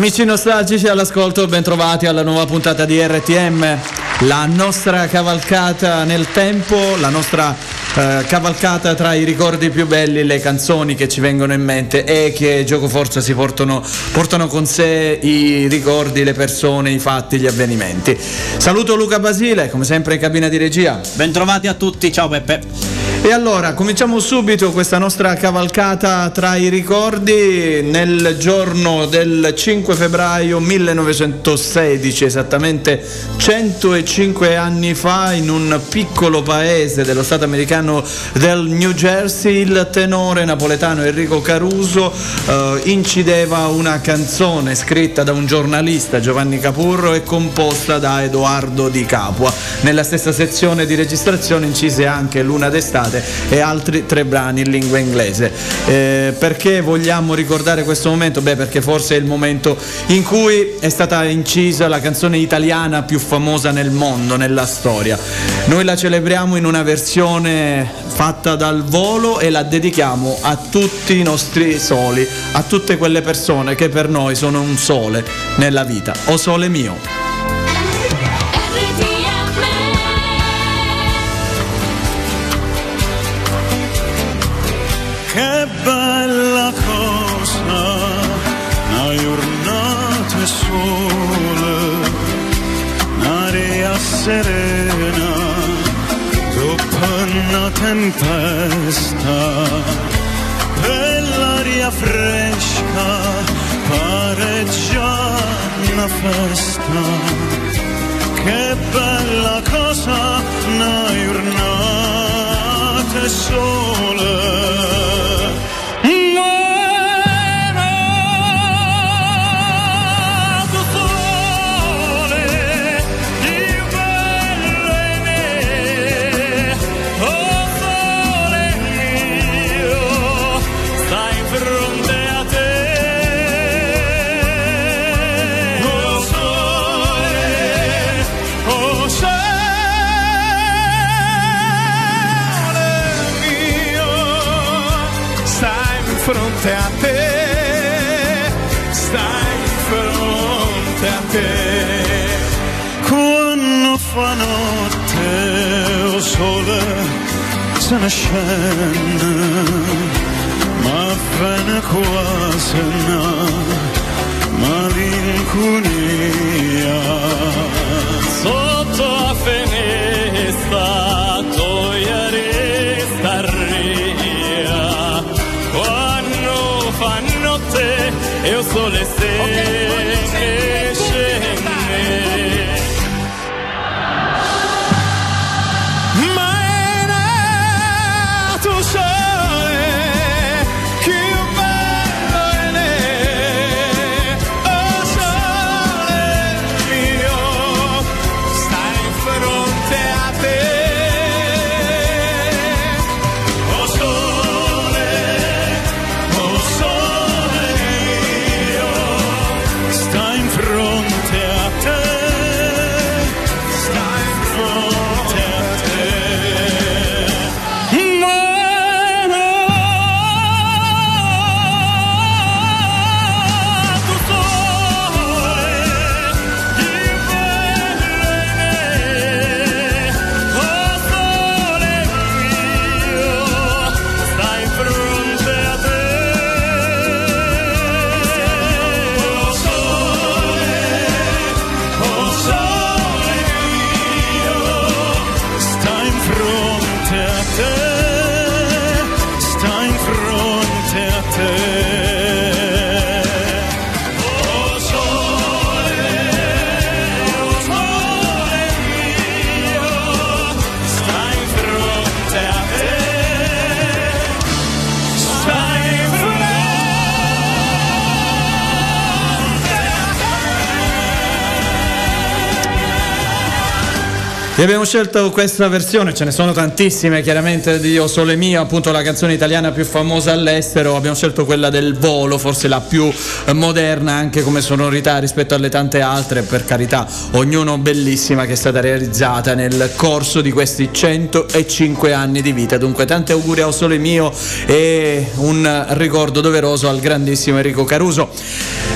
Amici nostalgici all'ascolto, bentrovati alla nuova puntata di RTM, la nostra cavalcata nel tempo, la nostra eh, cavalcata tra i ricordi più belli, le canzoni che ci vengono in mente e che gioco forza si portano, portano con sé i ricordi, le persone, i fatti, gli avvenimenti. Saluto Luca Basile, come sempre in cabina di regia. Bentrovati a tutti, ciao Peppe. E allora, cominciamo subito questa nostra cavalcata tra i ricordi nel giorno del 5 febbraio 1916, esattamente 105 anni fa, in un piccolo paese dello Stato americano del New Jersey, il tenore napoletano Enrico Caruso eh, incideva una canzone scritta da un giornalista, Giovanni Capurro, e composta da Edoardo Di Capua. Nella stessa sezione di registrazione incise anche Luna d'estate puntate e altri tre brani in lingua inglese. Eh, perché vogliamo ricordare questo momento? Beh, perché forse è il momento in cui è stata incisa la canzone italiana più famosa nel mondo, nella storia. Noi la celebriamo in una versione fatta dal volo e la dedichiamo a tutti i nostri soli, a tutte quelle persone che per noi sono un sole nella vita. O sole mio. Serena dopo una tempesta. E l'aria fresca pare già una festa. Che bella cosa una giornata fronte Quando fa notte o sole se ne scende, ma bene quasi no, malinconia. Sotto a finestra, togliere starri e o sole se okay, E abbiamo scelto questa versione, ce ne sono tantissime, chiaramente di O Sole Mio, appunto la canzone italiana più famosa all'estero, abbiamo scelto quella del volo, forse la più eh, moderna anche come sonorità rispetto alle tante altre, per carità, ognuno bellissima che è stata realizzata nel corso di questi 105 anni di vita. Dunque tanti auguri a O Sole Mio e un ricordo doveroso al grandissimo Enrico Caruso.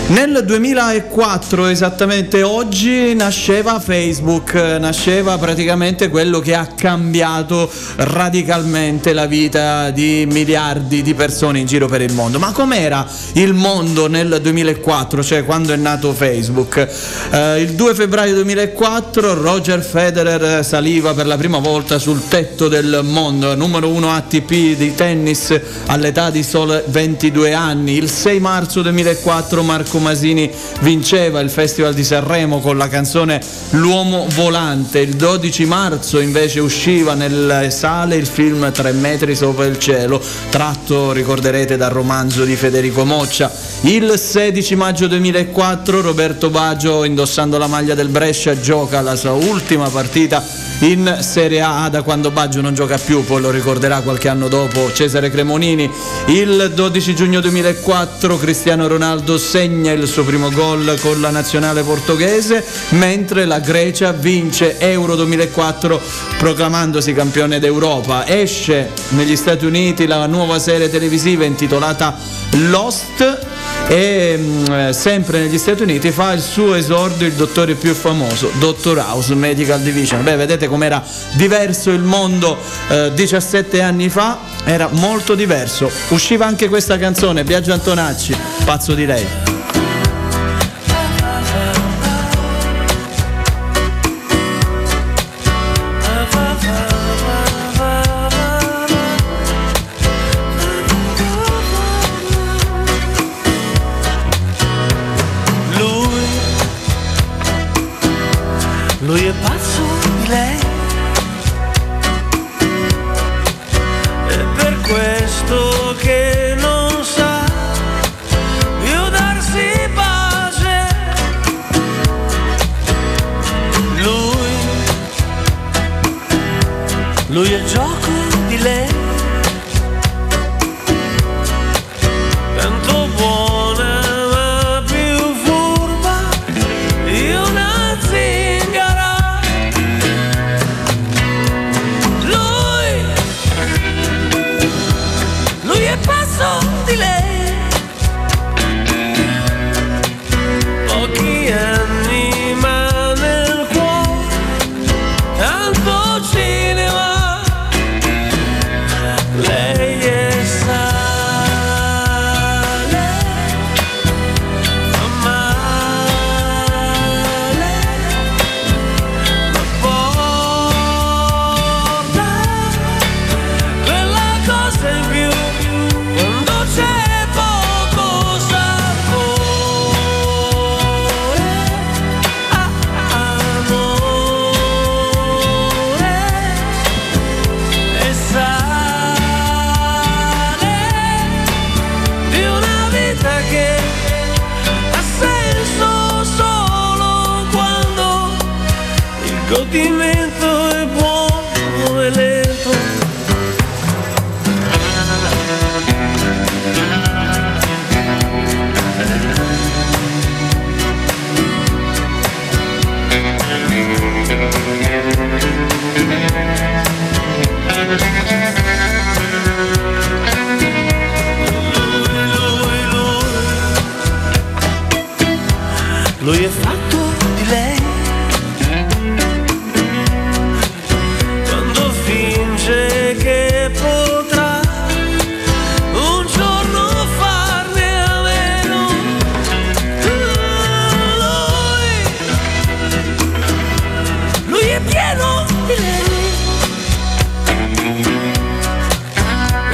Nel 2004, esattamente oggi, nasceva Facebook, nasceva praticamente quello che ha cambiato radicalmente la vita di miliardi di persone in giro per il mondo. Ma com'era il mondo nel 2004, cioè quando è nato Facebook? Eh, il 2 febbraio 2004 Roger Federer saliva per la prima volta sul tetto del mondo, numero 1 ATP di tennis all'età di solo 22 anni. Il 6 marzo 2004 Marco Masini vinceva il Festival di Sanremo con la canzone L'uomo volante. Il 12 marzo invece usciva nelle sale il film Tre metri sopra il cielo, tratto, ricorderete, dal romanzo di Federico Moccia. Il 16 maggio 2004 Roberto Baggio, indossando la maglia del Brescia, gioca la sua ultima partita in Serie A da quando Baggio non gioca più, poi lo ricorderà qualche anno dopo Cesare Cremonini. Il 12 giugno 2004 Cristiano Ronaldo segna il suo primo gol con la nazionale portoghese, mentre la Grecia vince Euro 2004 proclamandosi campione d'Europa. Esce negli Stati Uniti la nuova serie televisiva intitolata Lost e mh, sempre negli Stati Uniti fa il suo esordio il dottore più famoso, Dr. House Medical Division. Beh, vedete com'era diverso il mondo eh, 17 anni fa, era molto diverso. Usciva anche questa canzone, Biagio Antonacci, pazzo di lei.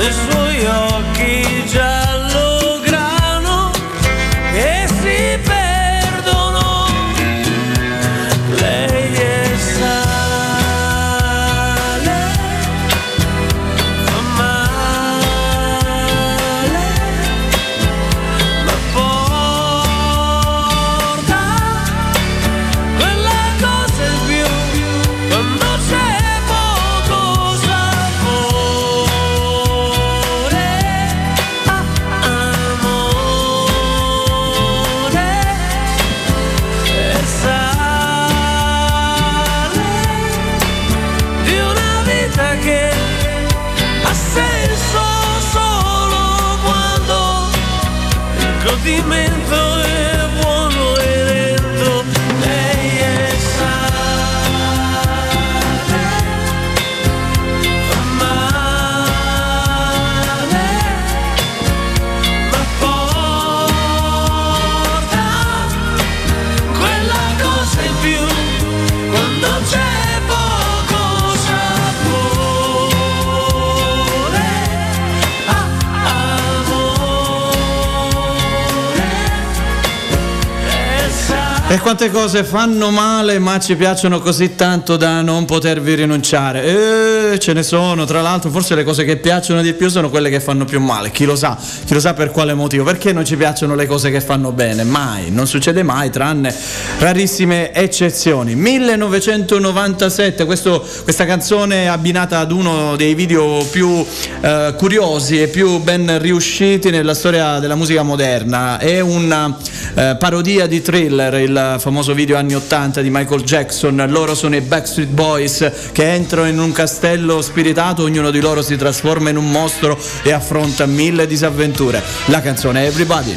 I suoi occhi giallo quante cose fanno male ma ci piacciono così tanto da non potervi rinunciare. Eh, ce ne sono, tra l'altro forse le cose che piacciono di più sono quelle che fanno più male. Chi lo sa? Chi lo sa per quale motivo? Perché non ci piacciono le cose che fanno bene? Mai, non succede mai tranne rarissime eccezioni. 1997, questo- questa canzone abbinata ad uno dei video più eh, curiosi e più ben riusciti nella storia della musica moderna. È una eh, parodia di Thriller, il famoso video anni 80 di Michael Jackson. Loro sono i Backstreet Boys che entrano in un castello spiritato, ognuno di loro si trasforma in un mostro e affronta mille disavventure. La canzone. Everybody,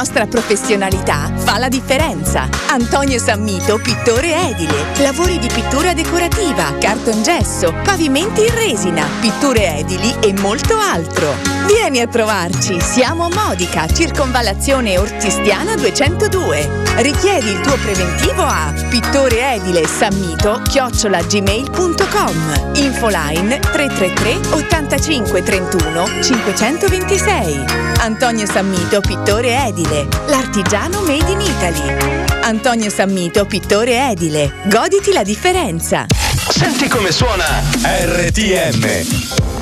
nostra professionalità fa la differenza. Antonio Sammito, pittore edile. Lavori di pittura decorativa, cartongesso, pavimenti in resina, pitture edili e molto altro. Vieni a trovarci, siamo a Modica, circonvallazione Ortistiana 202. Richiedi il tuo preventivo a pittoreedilesammito chiocciolagmail.com Infoline 333 85 31 526 Antonio Sammito, pittore edile L'artigiano made in Italy. Antonio Sammito, pittore edile. Goditi la differenza. Senti come suona RTM.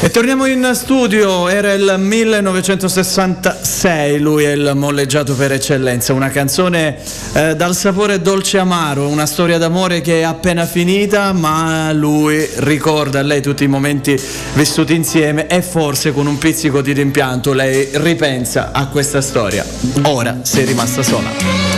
E torniamo in studio, era il 1966, lui è il molleggiato per eccellenza, una canzone eh, dal sapore dolce amaro, una storia d'amore che è appena finita, ma lui ricorda a lei tutti i momenti vissuti insieme e forse con un pizzico di rimpianto lei ripensa a questa storia. Ora sei rimasta sola.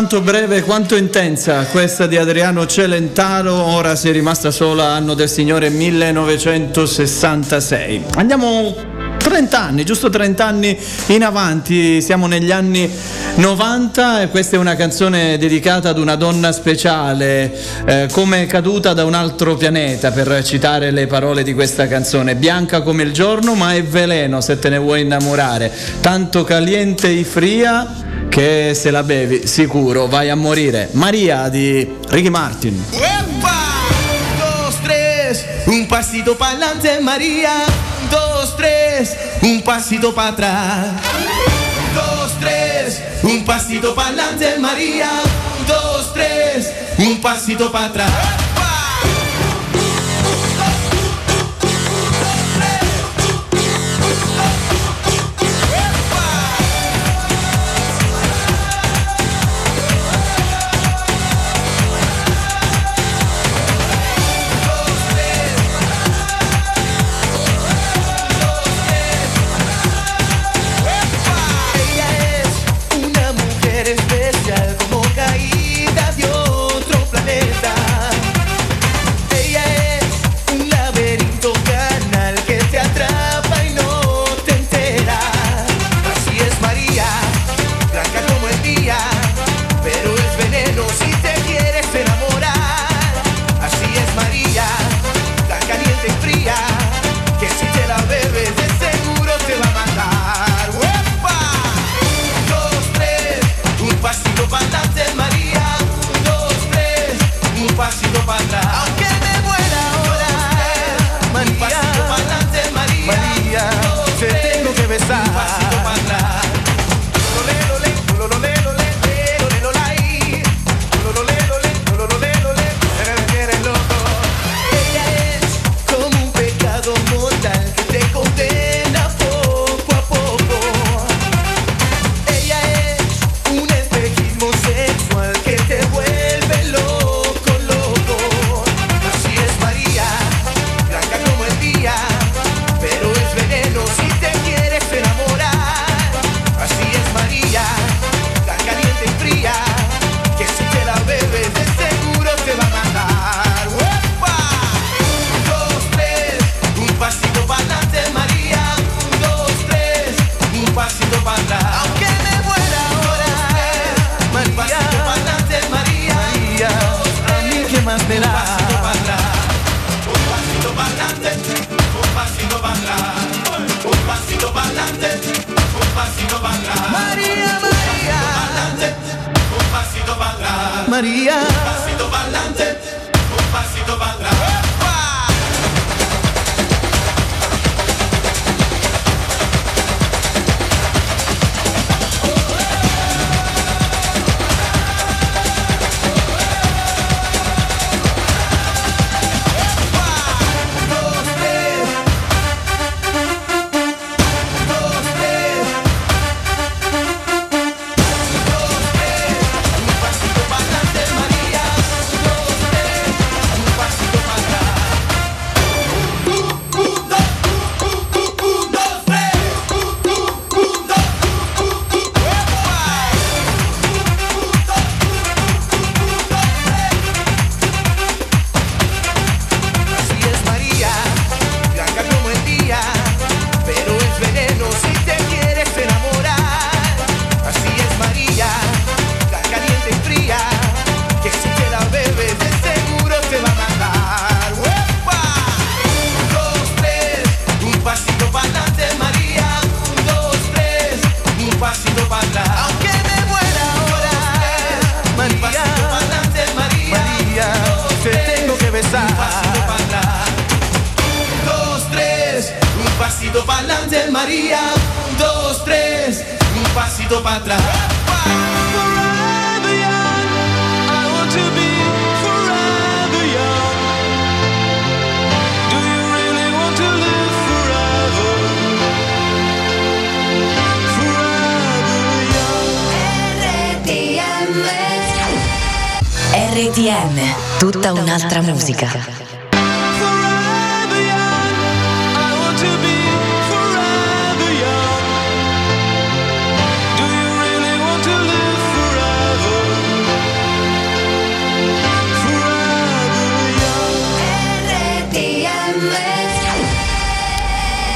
Tanto breve quanto intensa, questa di Adriano Celentano, ora sei rimasta sola, anno del Signore 1966. Andiamo 30 anni, giusto 30 anni in avanti, siamo negli anni 90 e questa è una canzone dedicata ad una donna speciale, eh, come caduta da un altro pianeta, per citare le parole di questa canzone, bianca come il giorno ma è veleno se te ne vuoi innamorare, tanto caliente y fria che se la bevi sicuro vai a morire. Maria di Ricky Martin. ¡Epa! Un, dos, tres, un pasito para adelante, María. Dos, tres, un pasito para atrás. Dos, tres, un pasito para adelante, María. Dos, tres, un pasito para atrás.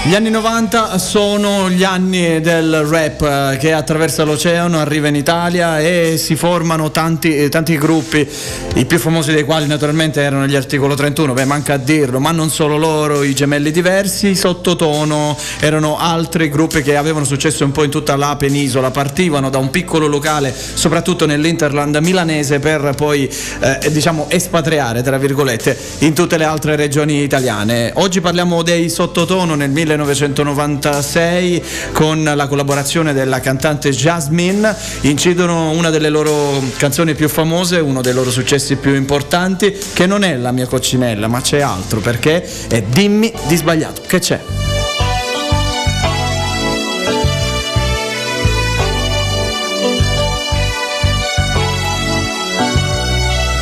Gli anni 90 sono gli anni del rap eh, che attraversa l'oceano, arriva in Italia e si formano tanti, eh, tanti gruppi, i più famosi dei quali naturalmente erano gli Articolo 31, beh manca a dirlo, ma non solo loro, i gemelli diversi, sottotono, erano altri gruppi che avevano successo un po' in tutta la penisola, partivano da un piccolo locale, soprattutto nell'Interland milanese, per poi eh, diciamo espatriare, tra virgolette, in tutte le altre regioni italiane. Oggi parliamo dei sottotono. Nel 1996 con la collaborazione della cantante Jasmine, incidono una delle loro canzoni più famose, uno dei loro successi più importanti, che non è la mia coccinella, ma c'è altro, perché è Dimmi di sbagliato, che c'è?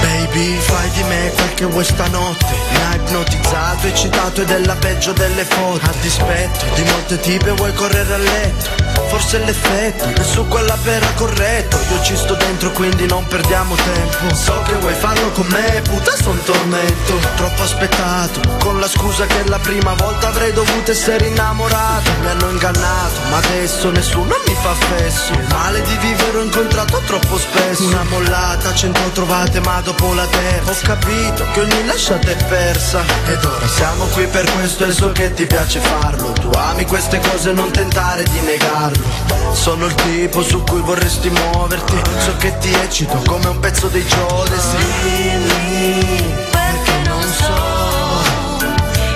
Baby, fai di me quel che vuoi stanotte. Mi ha ipnotizzato, eccitato e della peggio delle foto. A dispetto di molte tipe vuoi correre a letto? Forse è l'effetto, che su quella pera corretto. Io ci sto dentro quindi non perdiamo tempo. So che vuoi farlo con me, puta son tormento. Troppo aspettato, con la scusa che la prima volta avrei dovuto essere innamorato. Mi hanno ingannato, ma adesso nessuno mi fa fesso. Il male di vivere ho incontrato troppo spesso. Una mollata, cento trovate ma dopo la terza. Ho capito che ogni lasciata è persa. Ed ora siamo qui per questo e so che ti piace farlo. Tu ami queste cose non tentare di negarlo. Sono il tipo su cui vorresti muoverti. So che ti eccito come un pezzo dei Giodesi Dimmi perché non so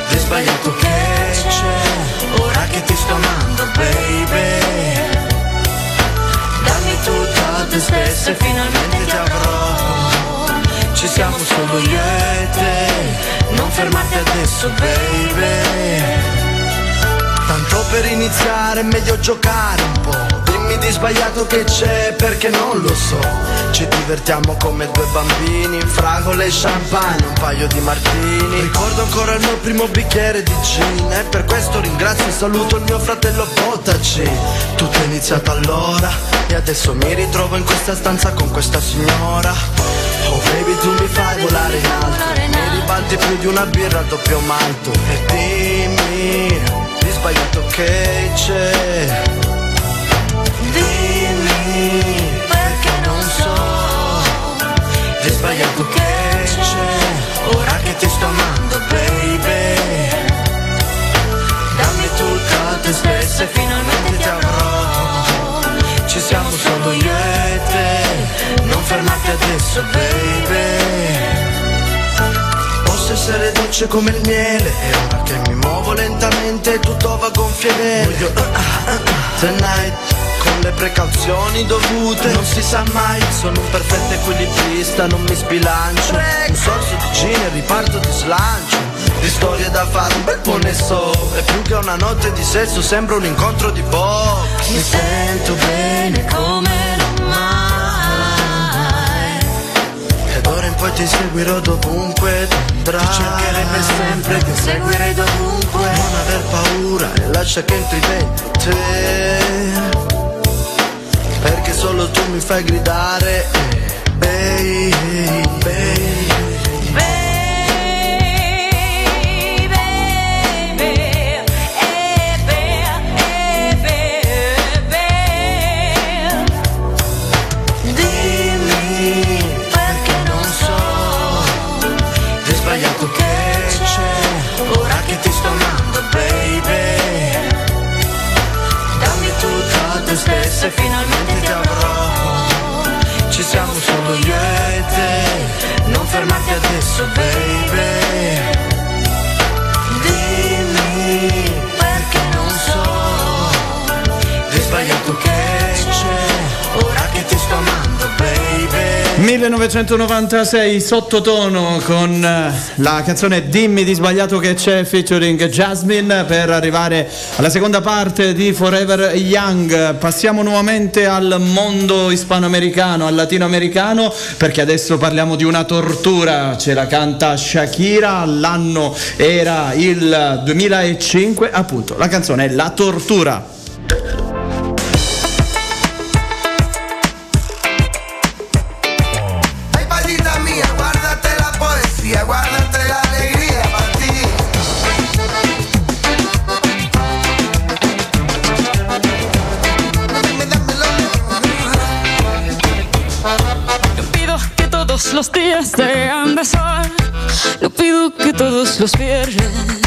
Di sbagliato che c'è Ora che ti sto amando baby. Dammi tutto a te stessa e finalmente ti avrò Ci siamo solo io e te Non fermarti adesso baby. Tanto per iniziare è meglio giocare un po' Dimmi di sbagliato che c'è perché non lo so. Ci divertiamo come due bambini Fragole e champagne, un paio di martini. Ricordo ancora il mio primo bicchiere di gin. E per questo ringrazio e saluto il mio fratello Potaci. Tutto è iniziato allora E adesso mi ritrovo in questa stanza con questa signora Oh baby tu mi fai volare in alto. Mi ribalti più di una birra a doppio malto E dimmi di sbagliato che c'è. Dimmi perché non so. Di sbagliato che c'è? Ora che ti sto amando baby. Dammi tutto a te stessa e finalmente ti avrò. Ci siamo solo io e te non fermarti adesso, baby. Posso essere dolce come il miele E ora che mi muovo lentamente tutto va a gonfie Voglio ah, ah, ah, tonight con le precauzioni dovute. Non si sa mai, sono un perfetto equilibrista, non mi sbilancio. Un sorso di gin riparto di slancio. Di storie da fare un bel po' ne so. E più che una notte di sesso sembra un incontro di box. Mi sento bene come E poi ti seguirò dovunque andrai per sempre, ti seguirei dovunque. Non aver paura e lascia che entri dentro te. Perché solo tu mi fai gridare Baby, baby te stessa e finalmente ti avrò. Ci siamo solo io e te. Non fermarti adesso baby. Dimmi 1996 sottotono con eh, la canzone Dimmi di sbagliato che c'è featuring Jasmine per arrivare alla seconda parte di Forever Young. Passiamo nuovamente al mondo ispanoamericano, al latinoamericano perché adesso parliamo di una tortura, ce la canta Shakira, l'anno era il 2005, appunto la canzone è La tortura. los pierdes.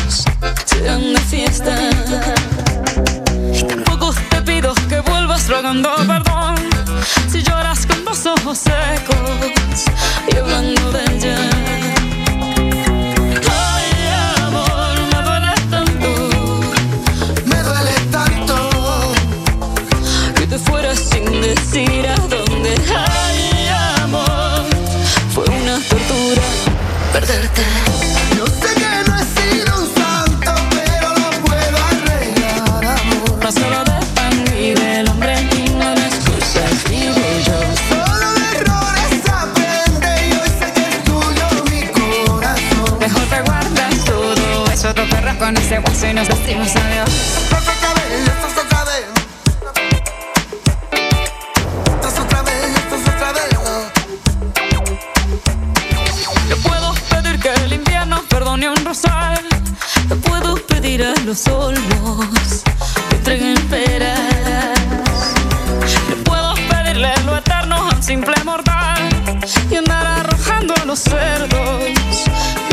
Los cerdos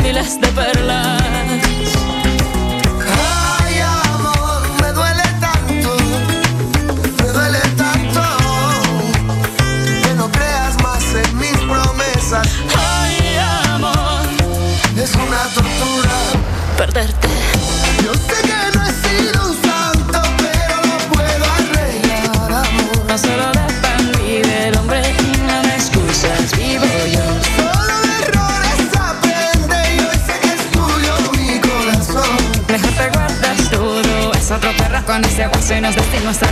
miles de perlas. Ay, amor, me duele tanto, me duele tanto que no creas más en mis promesas. Ay, amor, Es una tortura. perderte. se nos destino hasta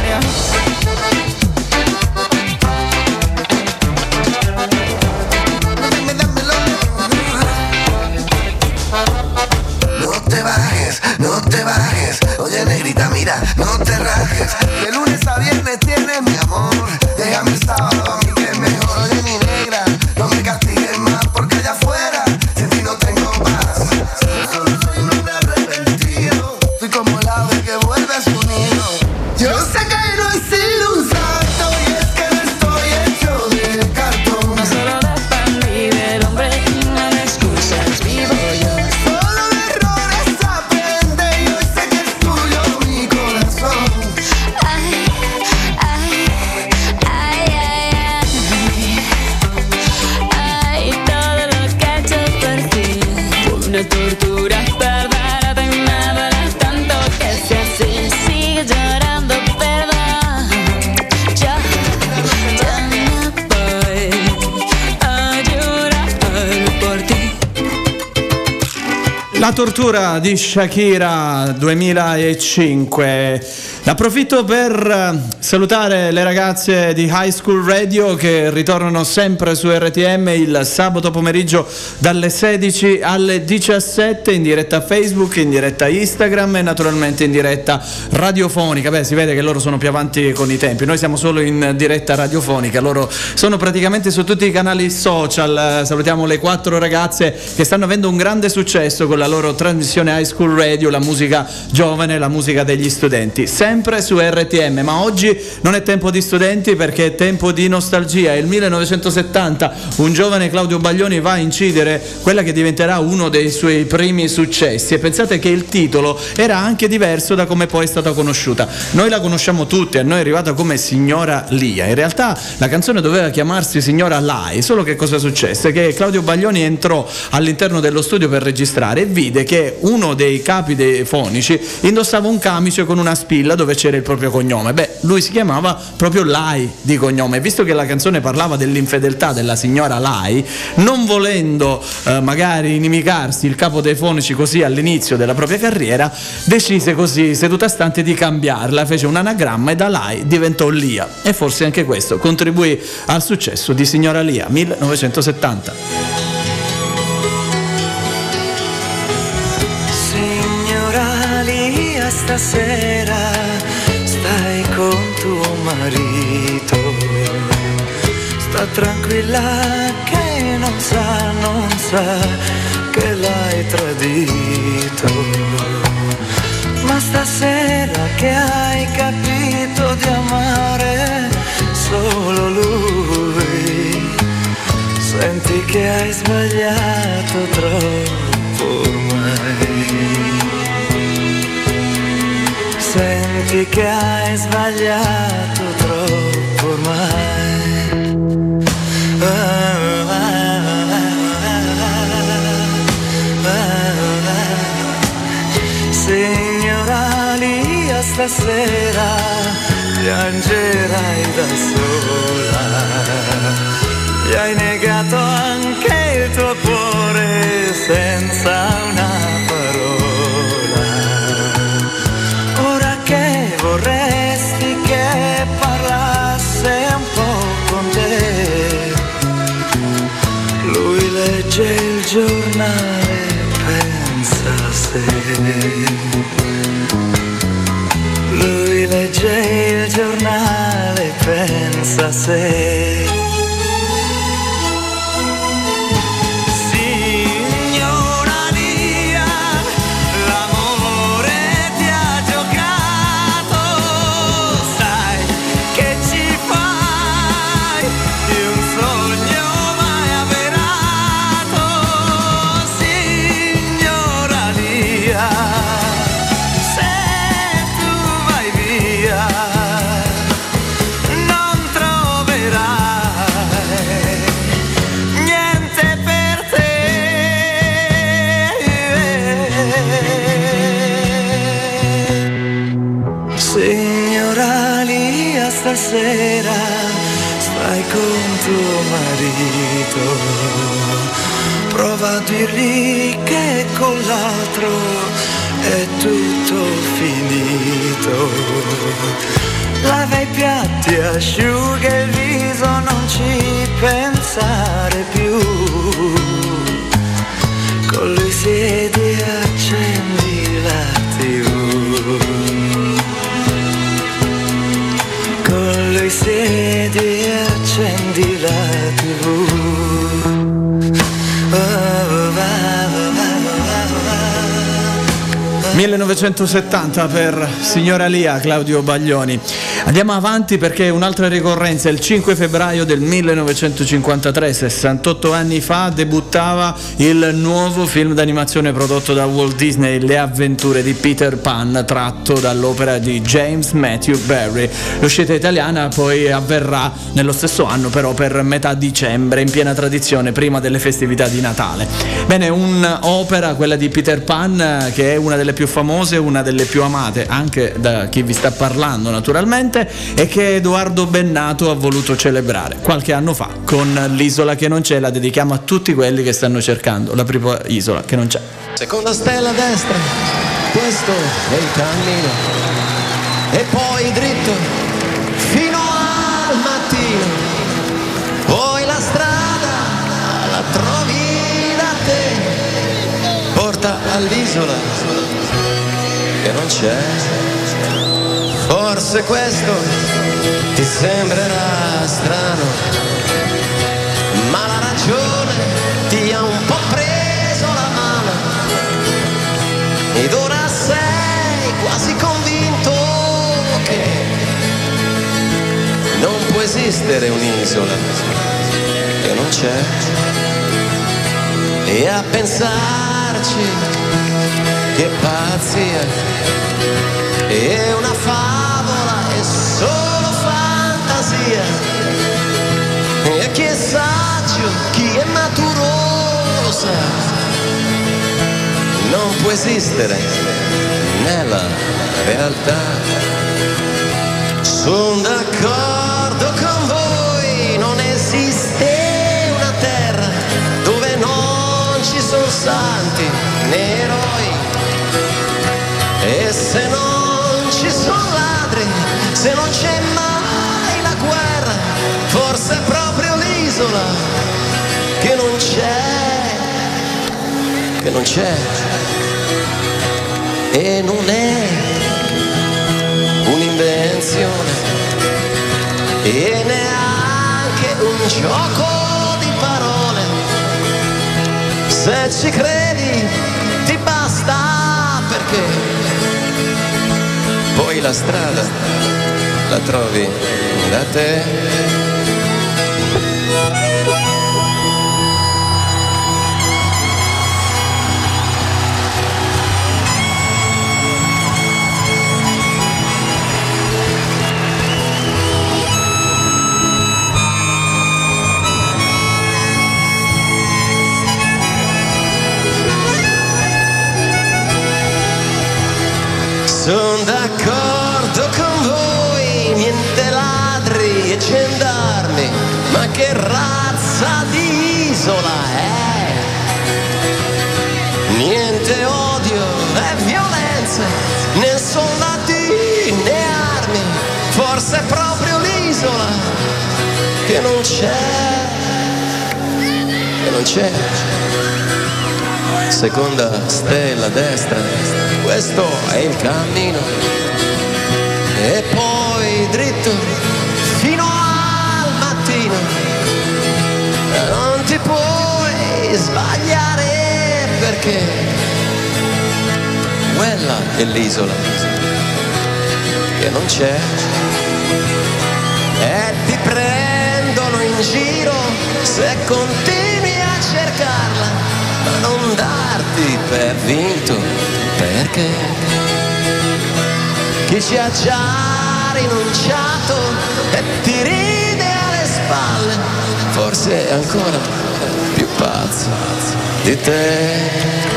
La tortura di Shakira 2005. Approfitto per eh, salutare le ragazze di High School Radio che ritornano sempre su RTM il sabato pomeriggio dalle 16 alle 17 in diretta Facebook, in diretta Instagram e naturalmente in diretta radiofonica. Beh, si vede che loro sono più avanti con i tempi. Noi siamo solo in diretta radiofonica, loro sono praticamente su tutti i canali social. Salutiamo le quattro ragazze che stanno avendo un grande successo con la loro trasmissione High School Radio, la musica giovane, la musica degli studenti, sempre su RTM. Ma oggi non è tempo di studenti perché è tempo di nostalgia. È il 1970, un giovane Claudio Baglioni va a incidere quella che diventerà uno dei suoi primi successi. E pensate che il titolo era anche diverso da come poi è stata conosciuta. Noi la conosciamo tutti, a noi è arrivata come Signora Lia. In realtà la canzone doveva chiamarsi Signora Lai, solo che cosa successe? Che Claudio Baglioni entrò all'interno dello studio per registrare e vide che uno dei capi dei fonici indossava un camice con una spilla dove c'era il proprio cognome. Beh, lui si chiamava proprio Lai di cognome. Visto che la canzone parlava dell'infedeltà della signora Lai, non volendo eh, magari inimicarsi il capo dei fonici così all'inizio della propria carriera, decise così, seduta stante, di cambiarla. Fece un anagramma e da Lai diventò Lia. E forse anche questo contribuì al successo di Signora Lia 1970. Signora Lia, stasera tuo marito. Sta tranquilla che non sa, non sa che l'hai tradito. Ma stasera che hai capito di amare solo lui, senti che hai sbagliato troppo ormai. Senti che hai sbagliato troppo ormai. Signora Lia, stasera piangerai da sola. Gli hai negato anche il tuo cuore senza una vorresti che parlasse un po' con te. Lui legge il giornale, pensa a sé. Lui legge il giornale, pensa a sé. Finito. Lava i piatti, asciuga il viso, non ci pensare più. Con lui siedi 1970 per Signora Lia, Claudio Baglioni. Andiamo avanti perché un'altra ricorrenza, il 5 febbraio del 1953, 68 anni fa, debuttava il nuovo film d'animazione prodotto da Walt Disney, Le avventure di Peter Pan, tratto dall'opera di James Matthew Barry. L'uscita italiana poi avverrà nello stesso anno, però per metà dicembre, in piena tradizione, prima delle festività di Natale. Bene, un'opera, quella di Peter Pan, che è una delle più famose, una delle più amate anche da chi vi sta parlando naturalmente e che Edoardo Bennato ha voluto celebrare qualche anno fa con l'isola che non c'è, la dedichiamo a tutti quelli che stanno cercando la prima isola che non c'è. Seconda stella a destra, questo è il cammino. E poi dritto fino al mattino. Poi la strada la trovi da te. Porta all'isola che non c'è. Forse questo ti sembrerà strano, ma la ragione ti ha un po' preso la mano. Ed ora sei quasi convinto che non può esistere un'isola che non c'è. E a pensarci che pazzia è una favola è solo fantasia e chi è saggio chi è maturo lo sa non può esistere nella realtà. Sono d'accordo con voi, non esiste una terra dove non ci sono santi né se non c'è mai la guerra, forse è proprio l'isola che non c'è che non c'è e non è un'invenzione e neanche un gioco di parole. Se ci credi ti basta perché poi la strada la trovi da te. Sono d'accordo ma che razza di isola è? Niente odio e violenza, né soldati né armi, forse è proprio l'isola che non c'è, che non c'è. Seconda stella destra, questo è il cammino. E poi dritto Ti puoi sbagliare perché quella è l'isola che non c'è. E ti prendono in giro se continui a cercarla ma non darti per vinto perché chi ci ha già rinunciato e ti ride alle spalle forse ancora pazzo di te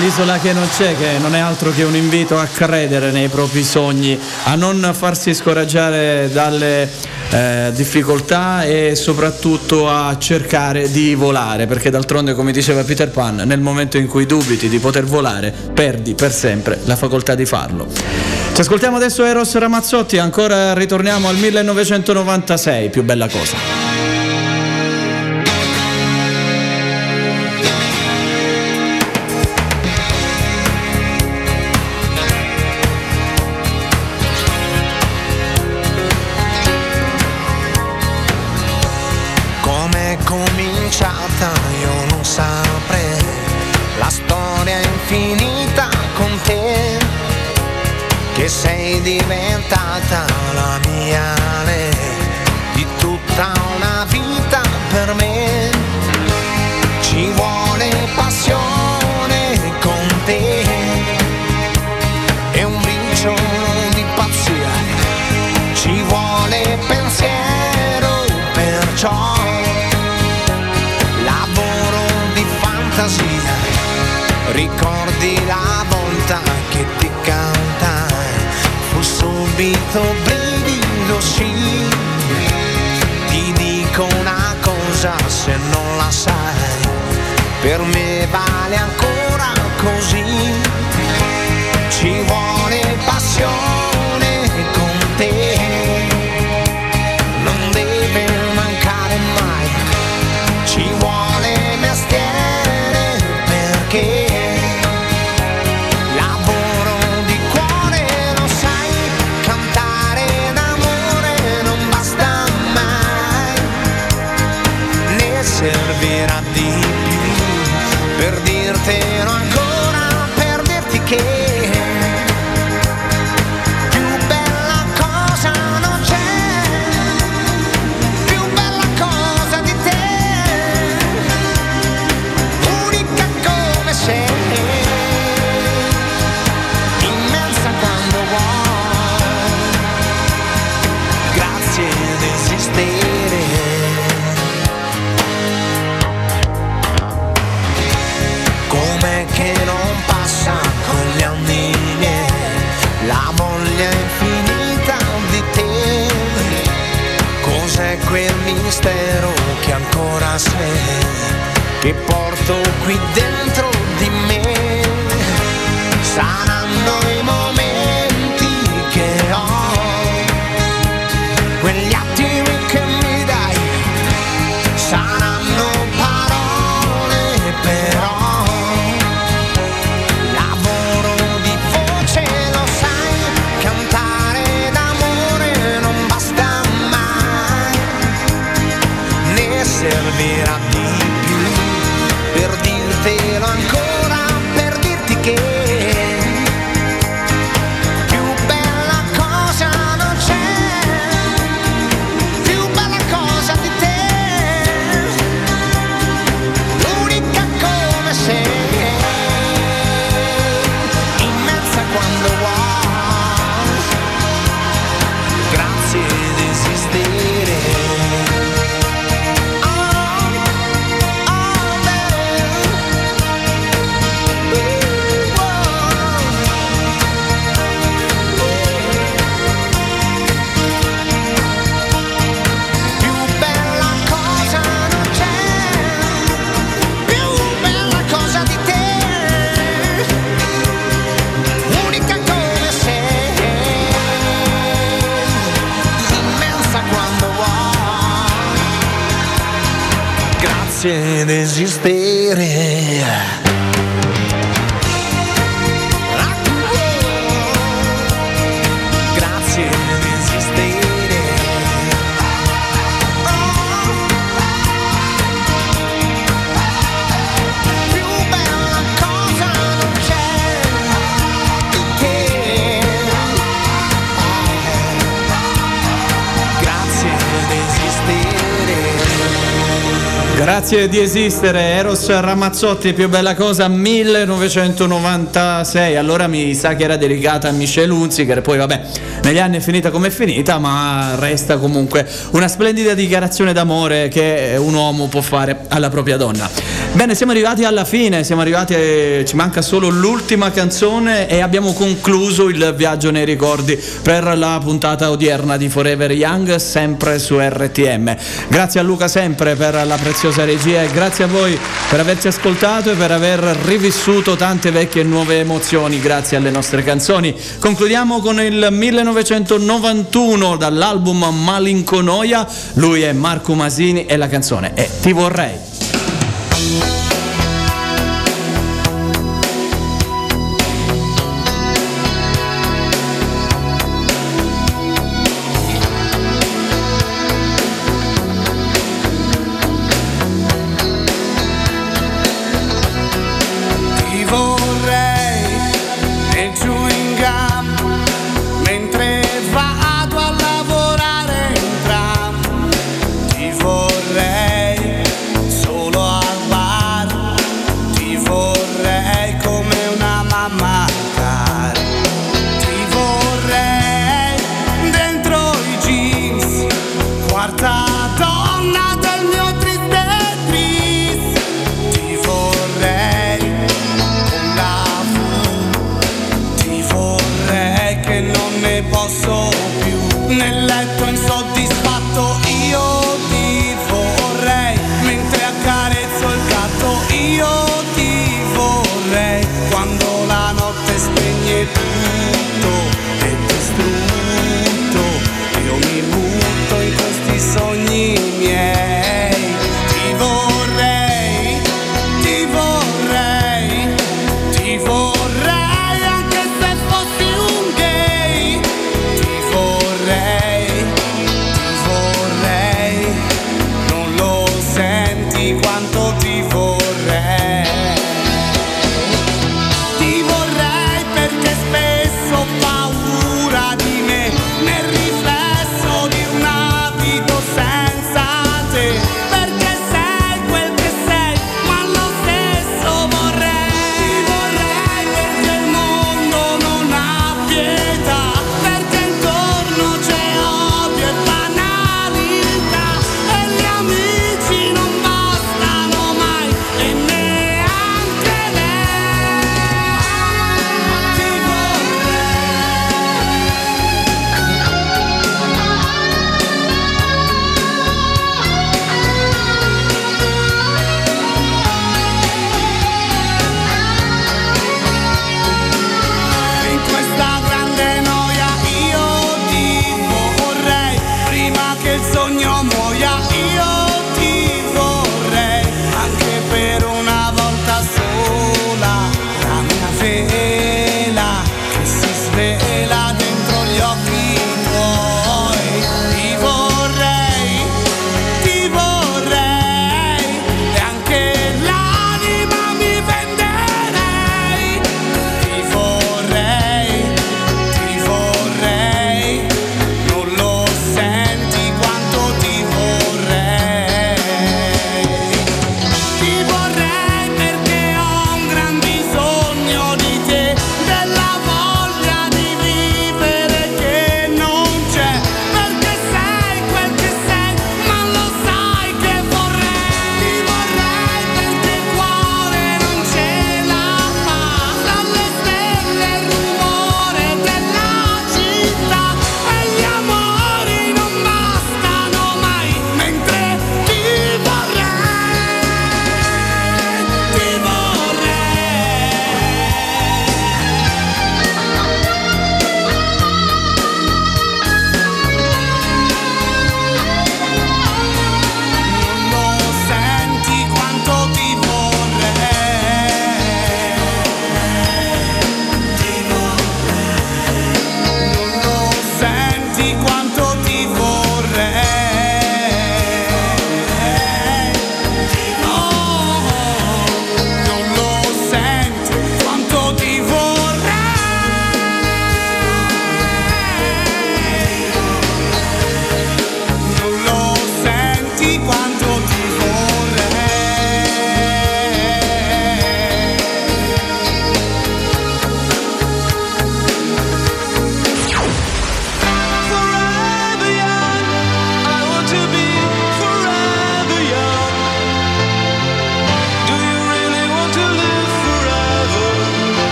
L'isola che non c'è, che non è altro che un invito a credere nei propri sogni, a non farsi scoraggiare dalle eh, difficoltà e soprattutto a cercare di volare, perché d'altronde, come diceva Peter Pan, nel momento in cui dubiti di poter volare, perdi per sempre la facoltà di farlo. Ci ascoltiamo adesso Eros Ramazzotti, ancora ritorniamo al 1996, più bella cosa. Cominciata io non saprei. La storia infinita con te Che sei diventata la mia lei. Di tutta una ricordi la bontà che ti cantai, fu subito brivido sì, ti dico una cosa se non la sai, per me vale ancora così, ci vuole passione. Sei, che porto qui dentro grazie Grazie di esistere, Eros Ramazzotti, più bella cosa 1996. Allora mi sa che era dedicata a Michelle Hunziker, poi vabbè, negli anni è finita come è finita, ma resta comunque una splendida dichiarazione d'amore che un uomo può fare alla propria donna. Bene, siamo arrivati alla fine, siamo arrivati, eh, ci manca solo l'ultima canzone e abbiamo concluso il viaggio nei ricordi per la puntata odierna di Forever Young, sempre su RTM. Grazie a Luca sempre per la preziosa regia e grazie a voi per averci ascoltato e per aver rivissuto tante vecchie e nuove emozioni grazie alle nostre canzoni. Concludiamo con il 1991 dall'album Malinconoia, lui è Marco Masini e la canzone è Ti vorrei.